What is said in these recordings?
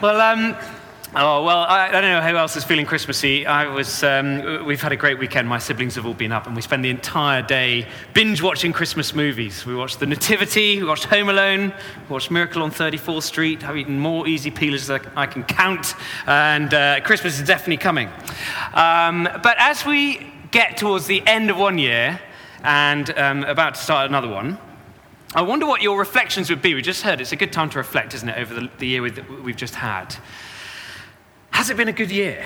Well, um, oh, well, I, I, don't know who else is feeling Christmassy. I was, um, we've had a great weekend. My siblings have all been up, and we spent the entire day binge watching Christmas movies. We watched The Nativity, we watched Home Alone, we watched Miracle on 34th Street. I've eaten more easy peelers than I can count, and uh, Christmas is definitely coming. Um, but as we get towards the end of one year and um, about to start another one, I wonder what your reflections would be. We just heard it's a good time to reflect, isn't it, over the, the year we've just had. Has it been a good year?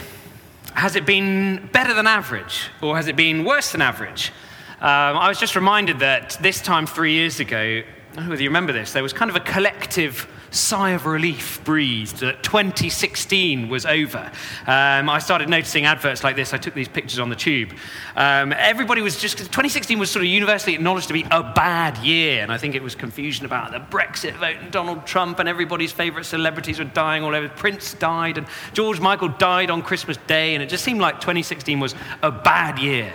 Has it been better than average? Or has it been worse than average? Um, I was just reminded that this time three years ago, Don't know whether you remember this, there was kind of a collective sigh of relief breathed that 2016 was over. Um, I started noticing adverts like this. I took these pictures on the tube. Um, everybody was just, 2016 was sort of universally acknowledged to be a bad year. And I think it was confusion about the Brexit vote and Donald Trump, and everybody's favorite celebrities were dying all over. Prince died, and George Michael died on Christmas Day. And it just seemed like 2016 was a bad year.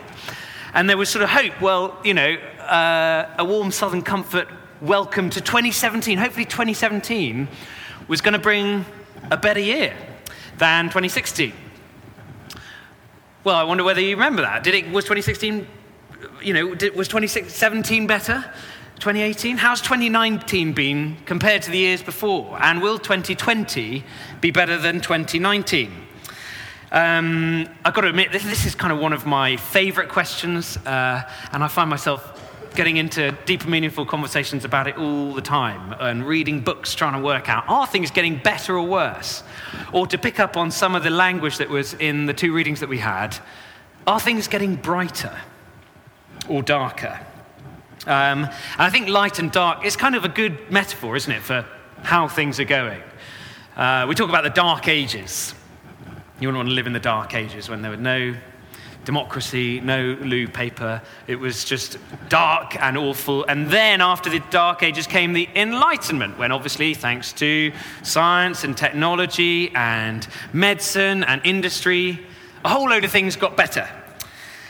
And there was sort of hope, well, you know, uh, a warm southern comfort welcome to 2017. Hopefully, 2017 was going to bring a better year than 2016. Well, I wonder whether you remember that. Did it, was 2016, you know, did, was 2017 better? 2018? How's 2019 been compared to the years before? And will 2020 be better than 2019? Um, I've got to admit, this, this, is kind of one of my favorite questions, uh, and I find myself getting into deeper, meaningful conversations about it all the time and reading books trying to work out are things getting better or worse? Or to pick up on some of the language that was in the two readings that we had, are things getting brighter or darker? Um, and I think light and dark is kind of a good metaphor, isn't it, for how things are going. Uh, we talk about the dark ages. You wouldn't want to live in the dark ages when there were no democracy, no loo paper. It was just dark and awful. And then after the Dark Ages came the Enlightenment, when obviously, thanks to science and technology and medicine and industry, a whole load of things got better.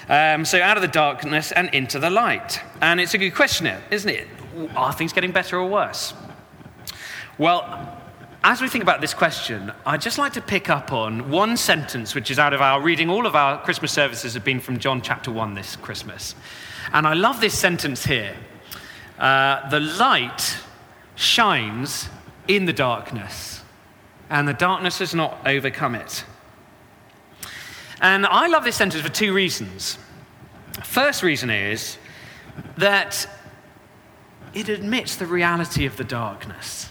Um, so out of the darkness and into the light. And it's a good question, isn't it? Are things getting better or worse? Well, as we think about this question, I'd just like to pick up on one sentence which is out of our reading. All of our Christmas services have been from John chapter 1 this Christmas. And I love this sentence here uh, The light shines in the darkness, and the darkness has not overcome it. And I love this sentence for two reasons. First reason is that it admits the reality of the darkness.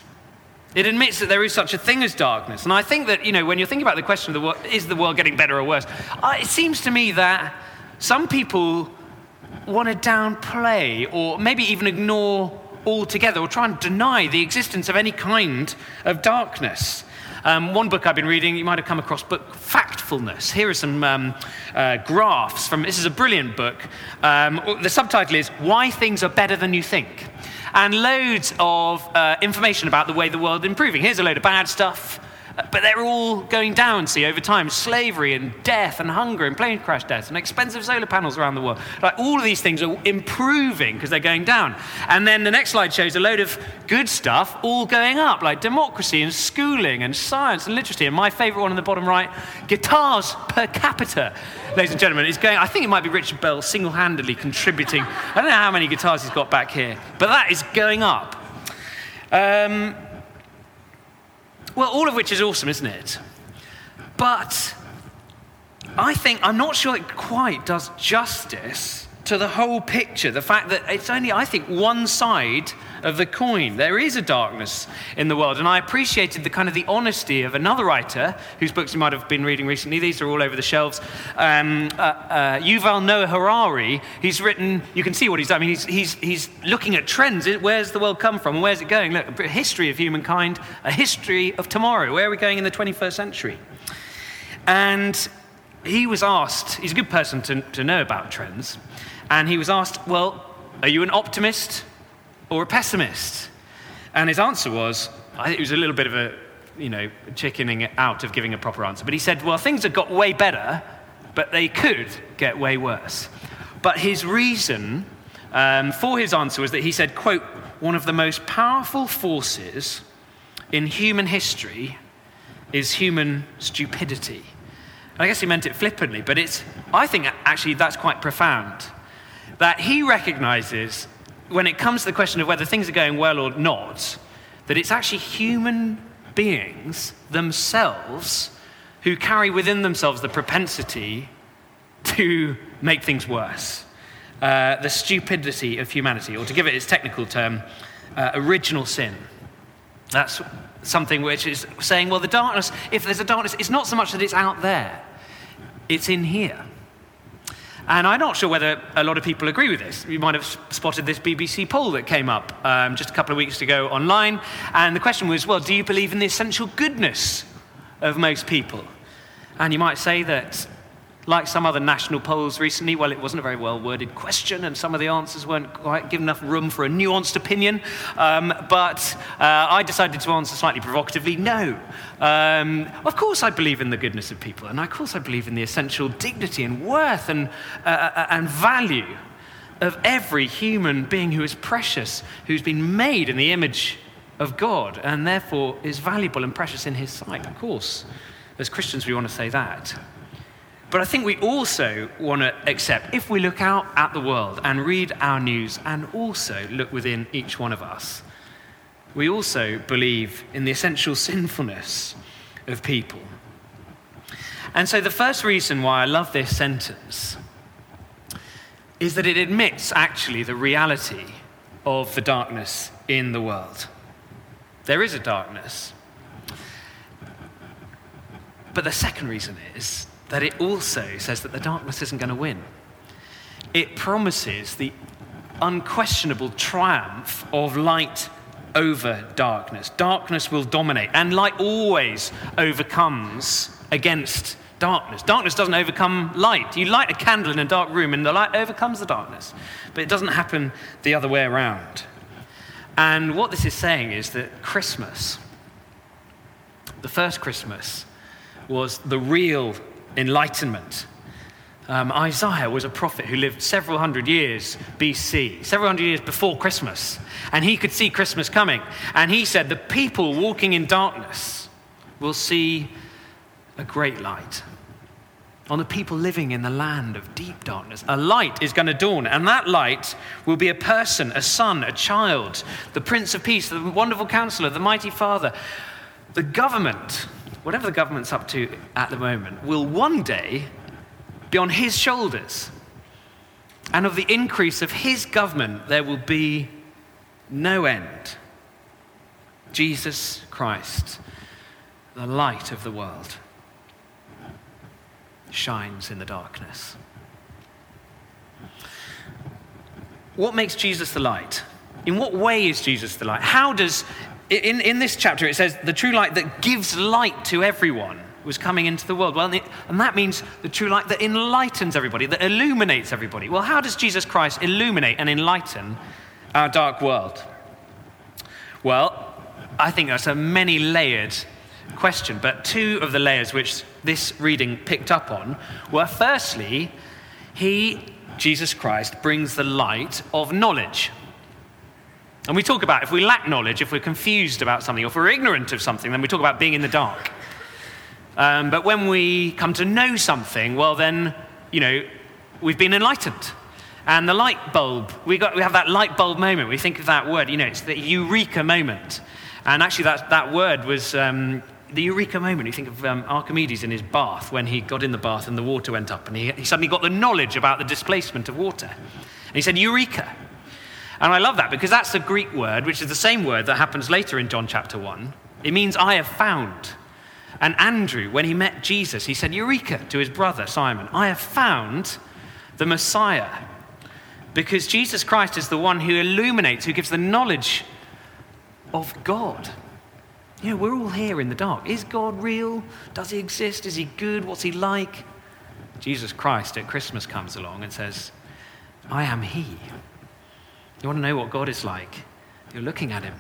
It admits that there is such a thing as darkness. And I think that, you know, when you're thinking about the question of the world, is the world getting better or worse, it seems to me that some people want to downplay or maybe even ignore altogether or try and deny the existence of any kind of darkness. Um, one book I've been reading, you might have come across book Factfulness. Here are some um, uh, graphs from, this is a brilliant book. Um, the subtitle is Why Things Are Better Than You Think and loads of uh, information about the way the world is improving. Here's a load of bad stuff, but they're all going down, see, over time. Slavery and death and hunger and plane crash deaths and expensive solar panels around the world. Like all of these things are improving because they're going down. And then the next slide shows a load of good stuff all going up, like democracy and schooling and science and literacy. And my favorite one in the bottom right, guitars per capita ladies and gentlemen, is going, I think it might be Richard Bell single handedly contributing. I don't know how many guitars he's got back here, but that is going up. Um, well, all of which is awesome, isn't it? But I think, I'm not sure it quite does justice to the whole picture. The fact that it's only, I think, one side of the coin. There is a darkness in the world. And I appreciated the kind of the honesty of another writer whose books you might have been reading recently. These are all over the shelves. Um, uh, uh, Yuval Noah Harari. He's written, you can see what he's done. I mean, he's, he's, he's looking at trends. Where's the world come from? Where's it going? Look, a history of humankind, a history of tomorrow. Where are we going in the 21st century? And he was asked, he's a good person to, to know about trends, and he was asked, Well, are you an optimist or a pessimist? And his answer was, I think it was a little bit of a, you know, chickening out of giving a proper answer. But he said, well, things have got way better, but they could get way worse. But his reason um, for his answer was that he said, quote, one of the most powerful forces in human history is human stupidity. I guess he meant it flippantly, but it's, I think actually that's quite profound. That he recognizes when it comes to the question of whether things are going well or not, that it's actually human beings themselves who carry within themselves the propensity to make things worse. Uh, the stupidity of humanity, or to give it its technical term, uh, original sin. That's something which is saying, well, the darkness, if there's a darkness, it's not so much that it's out there, it's in here. And I'm not sure whether a lot of people agree with this. You might have spotted this BBC poll that came up um, just a couple of weeks ago online. And the question was, well, do you believe in the essential goodness of most people? And you might say that like some other national polls recently, well, it wasn't a very well worded question, and some of the answers weren't quite given enough room for a nuanced opinion. Um, but uh, I decided to answer slightly provocatively no. Um, of course, I believe in the goodness of people, and of course, I believe in the essential dignity and worth and, uh, uh and value of every human being who is precious, who's been made in the image of God, and therefore is valuable and precious in His sight. Of course, as Christians, we want to say that. But I think we also want to accept, if we look out at the world and read our news and also look within each one of us, we also believe in the essential sinfulness of people. And so the first reason why I love this sentence is that it admits actually the reality of the darkness in the world. There is a darkness. But the second reason is that it also says that the darkness isn't going to win. It promises the unquestionable triumph of light over darkness. Darkness will dominate, and light always overcomes against darkness. Darkness doesn't overcome light. You light a candle in a dark room, and the light overcomes the darkness. But it doesn't happen the other way around. And what this is saying is that Christmas, the first Christmas, was the real enlightenment. Um, Isaiah was a prophet who lived several hundred years BC, several hundred years before Christmas, and he could see Christmas coming. And he said, The people walking in darkness will see a great light. On the people living in the land of deep darkness, a light is going to dawn, and that light will be a person, a son, a child, the Prince of Peace, the wonderful counselor, the mighty Father. The government whatever the government's up to at the moment, will one day be on his shoulders. And of the increase of his government, there will be no end. Jesus Christ, the light of the world, shines in the darkness. What makes Jesus the light? In what way is Jesus the light? How does in, in this chapter, it says the true light that gives light to everyone was coming into the world. Well, and that means the true light that enlightens everybody, that illuminates everybody. Well, how does Jesus Christ illuminate and enlighten our dark world? Well, I think that's a many layered question, but two of the layers which this reading picked up on were firstly, he, Jesus Christ, brings the light of knowledge. And we talk about if we lack knowledge, if we're confused about something, or if we're ignorant of something, then we talk about being in the dark. Um, but when we come to know something, well, then, you know, we've been enlightened. And the light bulb, we, got, we have that light bulb moment. We think of that word, you know, it's the eureka moment. And actually, that, that word was um, the eureka moment. You think of um, Archimedes in his bath when he got in the bath and the water went up, and he, he suddenly got the knowledge about the displacement of water. And he said, Eureka. And I love that because that's the Greek word, which is the same word that happens later in John chapter 1. It means I have found. And Andrew, when he met Jesus, he said, Eureka, to his brother Simon, I have found the Messiah. Because Jesus Christ is the one who illuminates, who gives the knowledge of God. You know, we're all here in the dark. Is God real? Does he exist? Is he good? What's he like? Jesus Christ at Christmas comes along and says, I am he. You want to know what God is like? You're looking at him.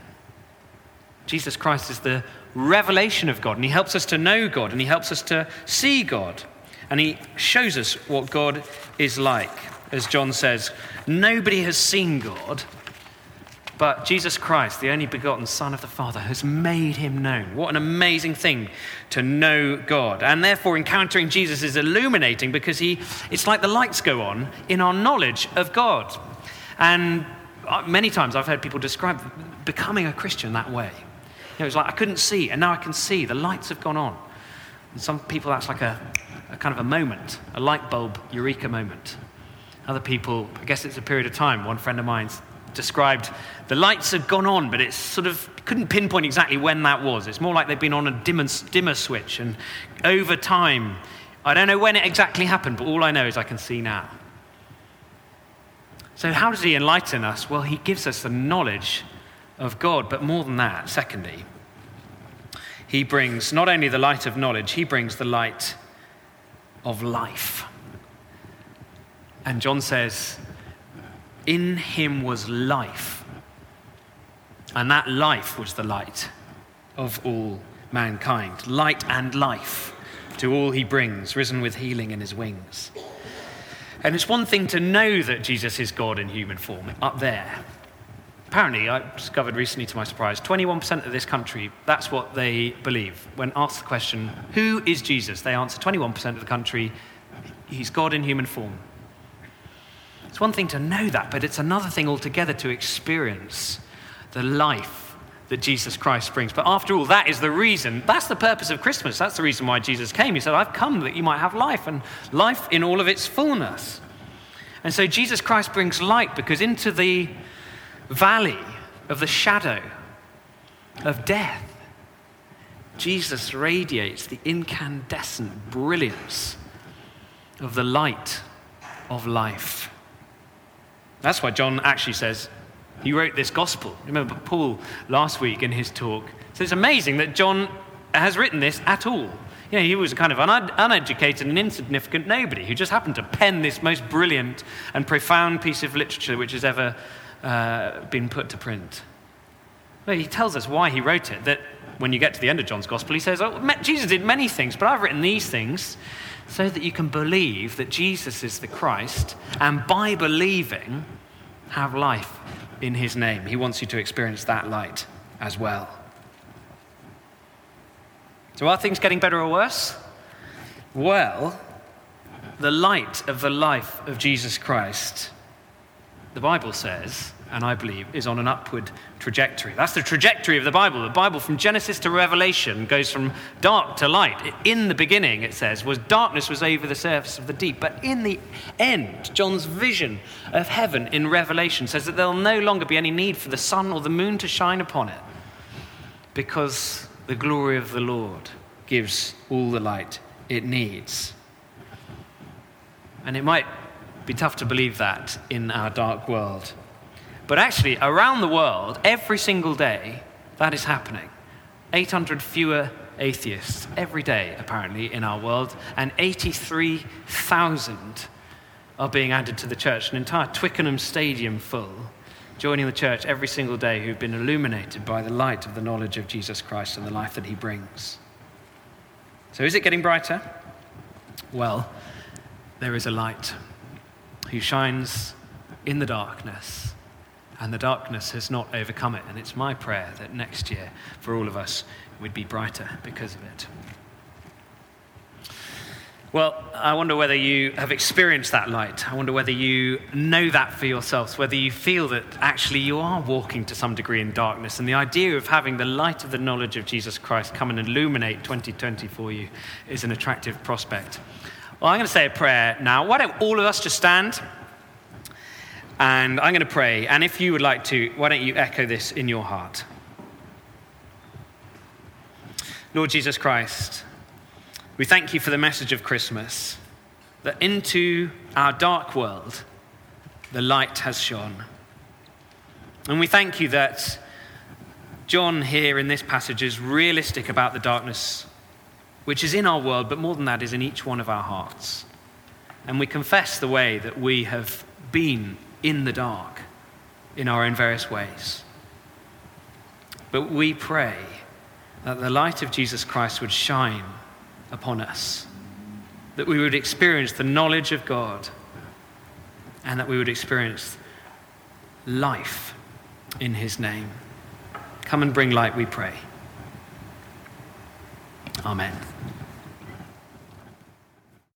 Jesus Christ is the revelation of God, and he helps us to know God, and he helps us to see God, and he shows us what God is like. As John says, nobody has seen God, But Jesus Christ, the only begotten Son of the Father, has made him known. What an amazing thing to know God. And therefore, encountering Jesus is illuminating because he, it's like the lights go on in our knowledge of God. And many times I've heard people describe becoming a Christian that way. You know, it's like I couldn't see, and now I can see. The lights have gone on. And some people, that's like a, a kind of a moment, a light bulb eureka moment. Other people, I guess it's a period of time. One friend of mine described the lights had gone on, but it sort of couldn't pinpoint exactly when that was. It's more like they've been on a dimmer, dimmer switch, and over time, I don't know when it exactly happened, but all I know is I can see now. So, how does he enlighten us? Well, he gives us the knowledge of God, but more than that, secondly, he brings not only the light of knowledge, he brings the light of life. And John says, In him was life, and that life was the light of all mankind. Light and life to all he brings, risen with healing in his wings. And it's one thing to know that Jesus is God in human form up there. Apparently, I discovered recently to my surprise, 21% of this country, that's what they believe. When asked the question, who is Jesus? They answer 21% of the country, he's God in human form. It's one thing to know that, but it's another thing altogether to experience the life that Jesus Christ brings. But after all, that is the reason, that's the purpose of Christmas. That's the reason why Jesus came. He said, I've come that you might have life, and life in all of its fullness. And so Jesus Christ brings light because into the valley of the shadow of death, Jesus radiates the incandescent brilliance of the light of life. That's why John actually says he wrote this gospel. Remember Paul last week in his talk. So it's amazing that John has written this at all. You know, he was a kind of un- uneducated and insignificant nobody who just happened to pen this most brilliant and profound piece of literature which has ever uh, been put to print. Well, he tells us why he wrote it. That when you get to the end of John's Gospel, he says, oh, Jesus did many things, but I've written these things so that you can believe that Jesus is the Christ, and by believing, have life in his name. He wants you to experience that light as well. So, are things getting better or worse? Well, the light of the life of Jesus Christ the Bible says, and I believe, is on an upward trajectory. That's the trajectory of the Bible. The Bible, from Genesis to Revelation, goes from dark to light. In the beginning, it says, was darkness was over the surface of the deep. But in the end, John's vision of heaven in Revelation says that there'll no longer be any need for the sun or the moon to shine upon it because the glory of the Lord gives all the light it needs. And it might be tough to believe that in our dark world. But actually, around the world, every single day, that is happening. 800 fewer atheists every day, apparently, in our world, and 83,000 are being added to the church. An entire Twickenham Stadium full, joining the church every single day, who've been illuminated by the light of the knowledge of Jesus Christ and the life that he brings. So, is it getting brighter? Well, there is a light who shines in the darkness, and the darkness has not overcome it. And it's my prayer that next year, for all of us, we'd be brighter because of it. Well, I wonder whether you have experienced that light. I wonder whether you know that for yourselves, whether you feel that actually you are walking to some degree in darkness. And the idea of having the light of the knowledge of Jesus Christ come and illuminate 2020 for you is an attractive prospect. Well, I'm going to say a prayer now. Why don't all of us just stand? And I'm going to pray. And if you would like to, why don't you echo this in your heart? Lord Jesus Christ, we thank you for the message of Christmas that into our dark world, the light has shone. And we thank you that John here in this passage is realistic about the darkness which is in our world, but more than that, is in each one of our hearts. And we confess the way that we have been in the dark in our own various ways. But we pray that the light of Jesus Christ would shine upon us, that we would experience the knowledge of God, and that we would experience life in his name. Come and bring light, we pray. Amen.